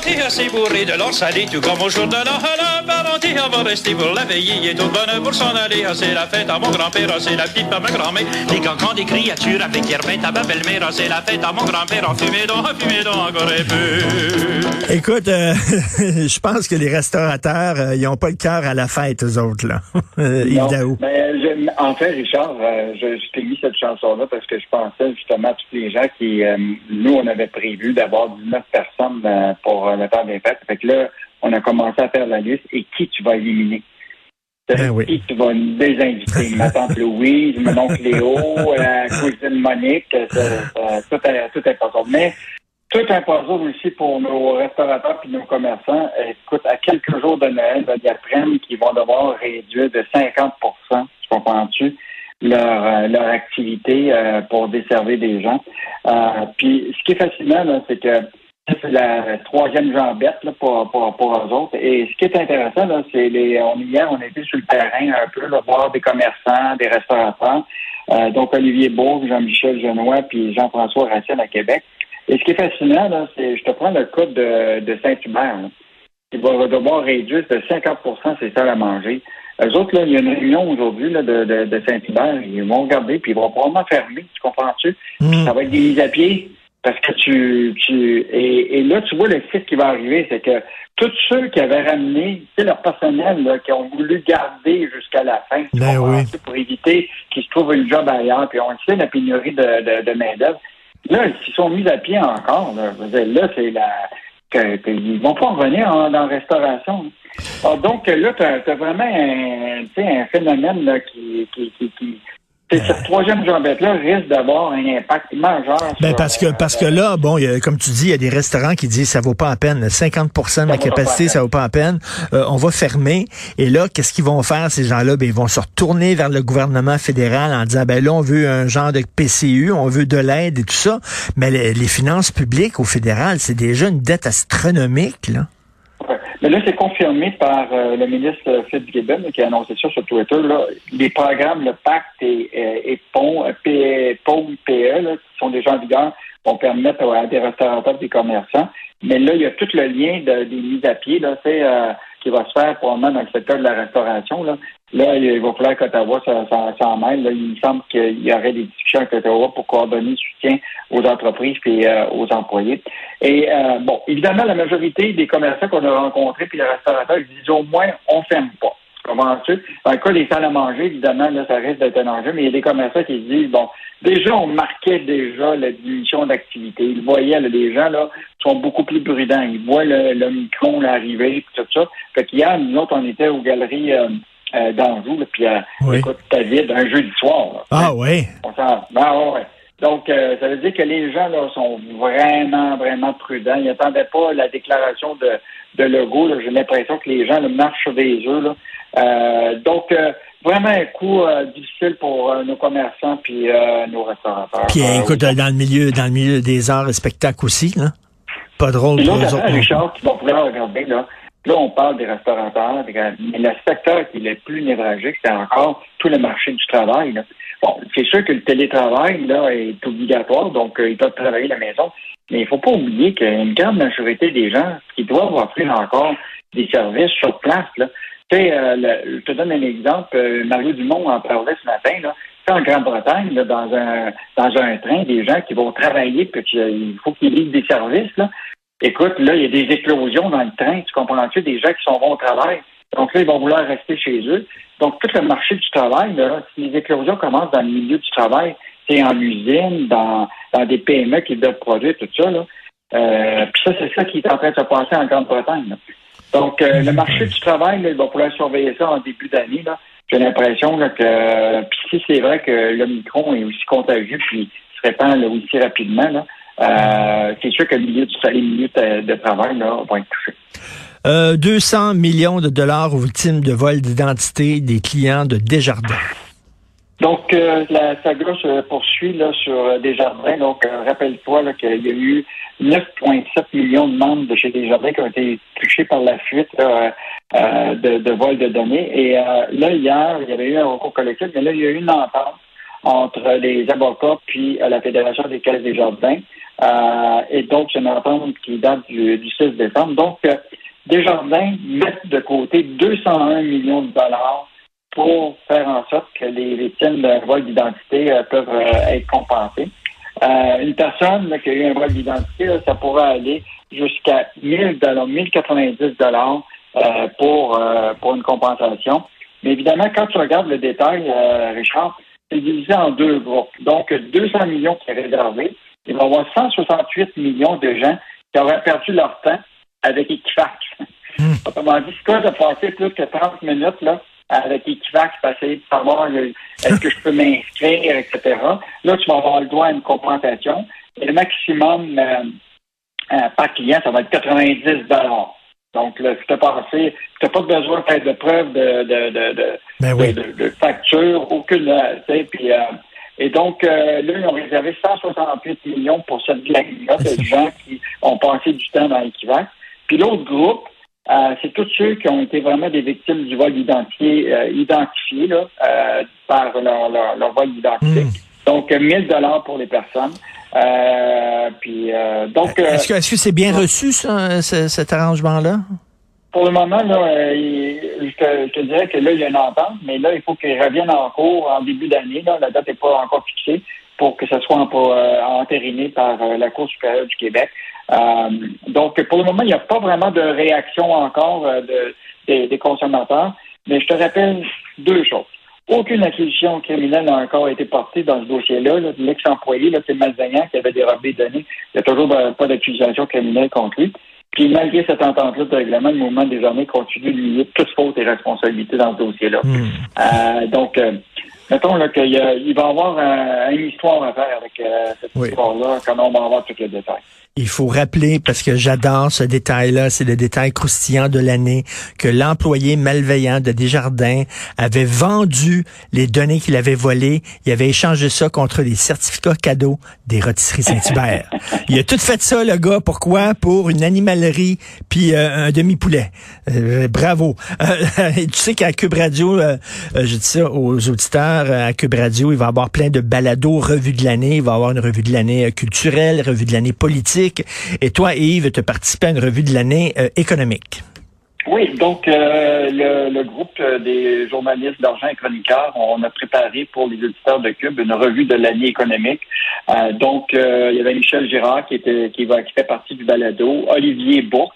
parenté assez bourré de l'or salé, tout comme au jour de l'an. La parenté va rester pour la veiller, il est tout bonne pour s'en aller. Ah, c'est la fête à mon grand-père, ah, c'est la pipe à ma grand-mère. Les cancans des créatures avec herbette à ma belle-mère, ah, c'est la fête à mon grand-père. En fumée donc, en fumée donc, encore un peu. Écoute, euh, je pense que les restaurateurs, euh, ils n'ont pas le cœur à la fête, eux autres, là. non, mais je, en fait, Richard, euh, je, je t'ai mis cette chanson-là parce que je pensais justement à tous les gens qui, euh, nous, on avait prévu d'avoir 19 personnes euh, pour le temps fêtes. Fait que là, on a commencé à faire la liste et qui tu vas éliminer. Ben oui. Qui tu vas désinviter? ma tante Louise, mon oncle Léo, la cousine Monique, tout, est, tout est. Mais tout un puzzle aussi pour nos restaurateurs et nos commerçants. Écoute, à quelques jours de Noël, il y a qui vont devoir réduire de 50% tu comprends-tu? Leur, euh, leur activité euh, pour desservir des gens. Euh, puis ce qui est fascinant, c'est que c'est la troisième jambette là, pour, pour, pour eux autres. Et ce qui est intéressant, là, c'est les. On, hier, on était sur le terrain un peu, là, voir des commerçants, des restaurateurs. donc Olivier Bourg, Jean-Michel Genois, puis Jean-François Racine à Québec. Et ce qui est fascinant, là, c'est je te prends le cas de, de Saint-Hubert, qui va devoir réduire de 50% ses salles à manger. Eux autres, là, il y a une réunion aujourd'hui de, de, de Saint-Hubert. Ils vont regarder, puis ils vont probablement fermer, tu comprends-tu? Mm. Ça va être des mises à pied. Parce que tu, tu et, et, là, tu vois le site qui va arriver, c'est que tous ceux qui avaient ramené, tu sais, leur personnel, là, qui ont voulu garder jusqu'à la fin, ben oui. pour éviter qu'ils se trouvent une job ailleurs, puis on sait la pénurie de, de, de main-d'œuvre. Là, ils sont mis à pied encore. Là, là c'est la. Que, que, ils vont pas revenir en, dans la restauration. Alors, donc là, tu as, vraiment un, un phénomène là, qui, qui, qui, qui cette troisième jambette-là risque d'avoir un impact majeur. Ben parce que parce que là, bon, y a, comme tu dis, il y a des restaurants qui disent ça vaut pas la peine. 50% de la capacité, ça vaut pas la peine. Euh, on va fermer. Et là, qu'est-ce qu'ils vont faire ces gens-là? Ben ils vont se retourner vers le gouvernement fédéral en disant ben là, on veut un genre de PCU, on veut de l'aide et tout ça. Mais les, les finances publiques au fédéral, c'est déjà une dette astronomique là. Mais là, c'est confirmé par euh, le ministre Fitzgibbon qui a annoncé ça sur Twitter. Là, les programmes, le pacte et, et, et PE, PE qui sont déjà en vigueur, vont permettre à des restaurateurs, des commerçants. Mais là, il y a tout le lien de, des mises à pied. Là, euh, qui va se faire probablement dans le secteur de la restauration. Là, là il va falloir qu'Ottawa s'en mêle. Là. Il me semble qu'il y aurait des discussions avec Ottawa pour coordonner le soutien aux entreprises et euh, aux employés. Et euh, bon, évidemment, la majorité des commerçants qu'on a rencontrés puis les restaurateurs ils disent au moins on ferme pas. Comment-tu? Dans le cas des salles à manger, évidemment, là, ça risque d'être un enjeu, mais il y a des commerçants qui se disent, bon, déjà, on marquait déjà la diminution d'activité. Ils voyaient, là, les gens, là, sont beaucoup plus prudents. Ils voient le, le micron arriver, tout ça. Fait qu'hier, nous autres, on était aux galeries euh, euh, d'Anjou, puis euh, oui. écoute, David, un jeudi soir. Là. Ah oui? On s'en... Ah, ouais. Donc, euh, ça veut dire que les gens là sont vraiment, vraiment prudents. Ils n'attendaient pas la déclaration de, de Legault. J'ai l'impression que les gens là, marchent sur des œufs. Là. Euh, donc, euh, vraiment un coup difficile pour nos commerçants puis euh, nos restaurateurs. Puis écoute, dans le milieu, dans le milieu des arts et spectacles aussi, là. Pas drôle pour eux autres. Richard, qui va pouvoir regarder, là, là, on parle des restaurateurs, mais le secteur qui est le plus névralgique, c'est encore tout le marché du travail. Là. Bon, c'est sûr que le télétravail là est obligatoire, donc euh, ils doivent travailler à la maison. Mais il faut pas oublier qu'une grande majorité des gens qui doivent offrir encore des services sur place, là, euh, je te donne un exemple. euh, Mario Dumont en parlait ce matin. Là. En Grande-Bretagne, dans un dans un train, des gens qui vont travailler, puis qu'il faut qu'ils livrent des services. Écoute, là, il y a des éclosions dans le train. Tu comprends-tu? Des gens qui sont bons au travail. Donc là, ils vont vouloir rester chez eux. Donc, tout le marché du travail, si les éclosions commencent dans le milieu du travail, c'est en usine, dans, des PME qui doivent produire, tout ça, là. Euh, puis ça, c'est ça qui est en train de se passer en Grande-Bretagne. Donc, euh, le marché du travail, là, va pouvoir surveiller ça en début d'année. J'ai l'impression que, puis si c'est vrai que le micron est aussi contagieux, puis se répand aussi rapidement, euh, c'est sûr que le milieu du les milieux de, de travail là, vont être touchés. Euh, 200 millions de dollars aux victimes de vol d'identité des clients de Desjardins. Donc, euh, la saga se poursuit là, sur euh, Desjardins. Donc, euh, rappelle-toi qu'il y a eu 9,7 millions de membres de chez Desjardins qui ont été touchés par la fuite euh, de, vol de données. Et euh, là, hier, il y avait eu un recours collectif, mais là, il y a eu une entente entre les avocats puis la Fédération des caisses des jardins. et donc, c'est une entente qui date du, du 6 décembre. Donc, Desjardins mettent de côté 201 millions de dollars pour faire en sorte que les victimes d'un vol d'identité euh, peuvent euh, être compensées. Euh, une personne qui a eu un vol d'identité, ça pourrait aller jusqu'à 1000 dollars, 1090 dollars pour pour une compensation. Mais évidemment, quand tu regardes le détail, Richard, c'est divisé en deux groupes. Donc, 200 millions qui est réservé. Il va y avoir 168 millions de gens qui auraient perdu leur temps avec Equifax. Hmm. Autrement dit, c'est quoi de passer plus que 30 minutes là, avec Equifax pour essayer de savoir euh, est-ce que je peux m'inscrire, etc. Là, tu vas avoir le droit à une compensation. Et le maximum euh, euh, par client, ça va être 90 donc, là, tu t'as passé, tu n'as pas besoin de faire de preuves de, de, de, de, ben oui. de, facture, aucune, tu et donc, là, ils ont réservé 168 millions pour cette gang-là de gens qui ont passé du temps dans Equifax. Puis l'autre groupe, euh, c'est tous ceux qui ont été vraiment des victimes du vol identifié, euh, identifié là, euh, par leur, leur, vol d'identité. Hmm. Donc, 1000 dollars pour les personnes. puis, donc, est-ce que est-ce que c'est bien reçu ça, cet arrangement-là? Pour le moment, là, je, te, dirais que là, il y a une entente, mais là, il faut qu'il revienne en cours en début d'année. La date n'est pas encore fixée pour que ce soit entériné par la Cour supérieure du Québec. Euh, donc, pour le moment, il n'y a pas vraiment de réaction encore euh, de, des, consommateurs. Mais je te rappelle deux choses. Aucune accusation criminelle n'a encore été portée dans ce dossier-là. L'ex-employé, c'est malveillant qui avait dérobé des données. Il n'y a toujours pas d'accusation criminelle contre lui. Puis malgré cette entente-là de règlement, le mouvement désormais continue de lier toute faute et responsabilité dans ce dossier-là. Hmm. Euh, donc, mettons qu'il va y avoir une histoire à faire avec cette histoire-là, quand on va avoir tous les détails. Il faut rappeler, parce que j'adore ce détail-là, c'est le détail croustillant de l'année, que l'employé malveillant de Desjardins avait vendu les données qu'il avait volées. Il avait échangé ça contre les certificats cadeaux des rôtisseries Saint-Hubert. il a tout fait ça, le gars. Pourquoi? Pour une animalerie puis euh, un demi-poulet. Euh, bravo. Euh, tu sais qu'à Cube Radio, je dis ça aux auditeurs, à Cube Radio, il va y avoir plein de balados, revues de l'année. Il va y avoir une revue de l'année culturelle, revue de l'année politique et toi, Yves, tu participé à une revue de l'année euh, économique. Oui, donc euh, le, groupe euh, des journalistes d'argent et chroniqueurs, on a préparé pour les auditeurs de Cube une revue de l'année économique. donc, il y avait Michel Girard qui était qui, va, qui fait partie du balado, Olivier Bourque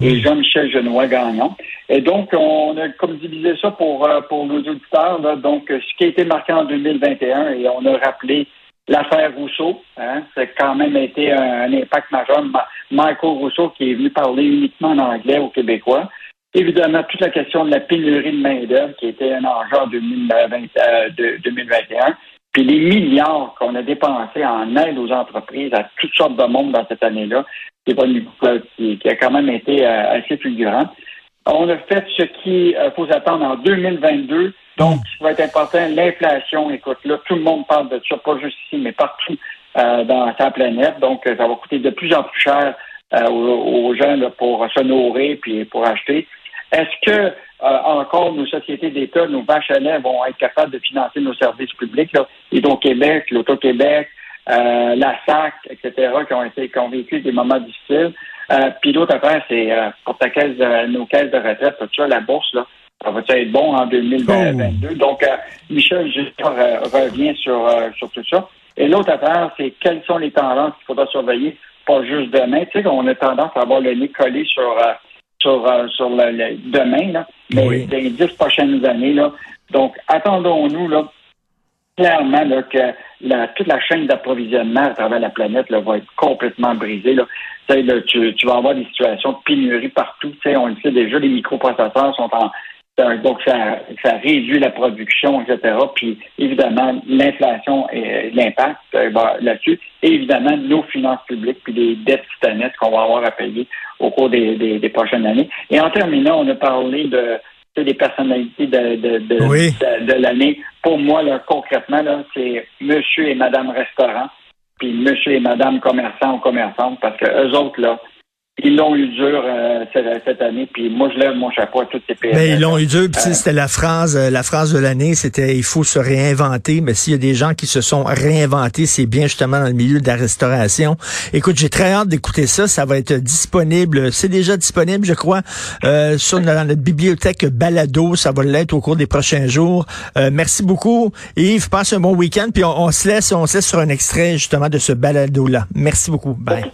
et Jean-Michel Genois Gagnon. Et donc, on a comme divisé ça pour, pour nos auditeurs. donc, ce qui a été marqué en 2021, et on a rappelé l'affaire Rousseau. Hein, c'est quand même été un, impact majeur. Michael Rousseau qui est venu parler uniquement en anglais aux Québécois. Évidemment, toute la question de la pénurie de main-d'œuvre qui était un enjeu en 2021. Euh, Puis les milliards qu'on a dépensés en aide aux entreprises à toutes sortes de monde dans cette année-là, qui, qui, a quand même été euh, assez fulgurant. On a fait ce qu'il euh, faut attendre en 2022 donc, ce qui va être important, l'inflation, écoute, là, tout le monde parle de ça, pas juste ici, mais partout euh, dans sa planète. Donc, ça va coûter de plus en plus cher euh, aux, gens pour se nourrir puis pour acheter. Est-ce que euh, encore nos sociétés d'État, nos vaches à vont être capables de financer nos services publics, là, Hydro-Québec, l'Auto-Québec, la SAC, etc., qui ont été qui ont vécu des moments difficiles. Puis l'autre affaire, c'est pour ta caisse nos caisses de retraite, tout ça, la bourse, là, ça va être bon en 2022. Donc, euh, Michel euh, revient sur, euh, sur tout ça. Et l'autre affaire, c'est quelles sont les tendances qu'il faudra surveiller, pas juste demain. Tu sais, on a tendance à avoir le nez collé sur, sur, sur le, demain, là, mais les dix prochaines années. Là. Donc, attendons-nous là, clairement là, que la, toute la chaîne d'approvisionnement à travers la planète là, va être complètement brisée. Là. Là, tu, tu vas avoir des situations de pénurie partout. Tu sais, on le sait déjà, les microprocesseurs sont en donc, ça, ça réduit la production, etc. Puis, évidemment, l'inflation et l'impact euh, là-dessus. Et évidemment, nos finances publiques puis les dettes titanesques qu'on va avoir à payer au cours des, des, prochaines années. Et en terminant, on a parlé de, des personnalités de, de, de, de, l'année. Pour moi, là, concrètement, là, c'est monsieur et madame restaurant, puis monsieur et madame commerçant ou commerçante, parce que eux autres, là, ils l'ont eu dur euh, cette, année, puis moi je lève mon chapeau à toutes ces PME. Mais ils l'ont eu dur, puis euh, c'était la phrase, euh, la phrase de l'année, c'était il faut se réinventer. Mais s'il y a des gens qui se sont réinventés, c'est bien justement dans le milieu de la restauration. Écoute, j'ai très hâte d'écouter ça. Ça va être disponible, c'est déjà disponible, je crois, sur notre bibliothèque Balado. Ça va l'être au cours des prochains jours. merci beaucoup, Yves. Passe un bon week-end, puis on, se laisse, on se laisse sur un extrait justement de ce balado là. Merci beaucoup. Bye.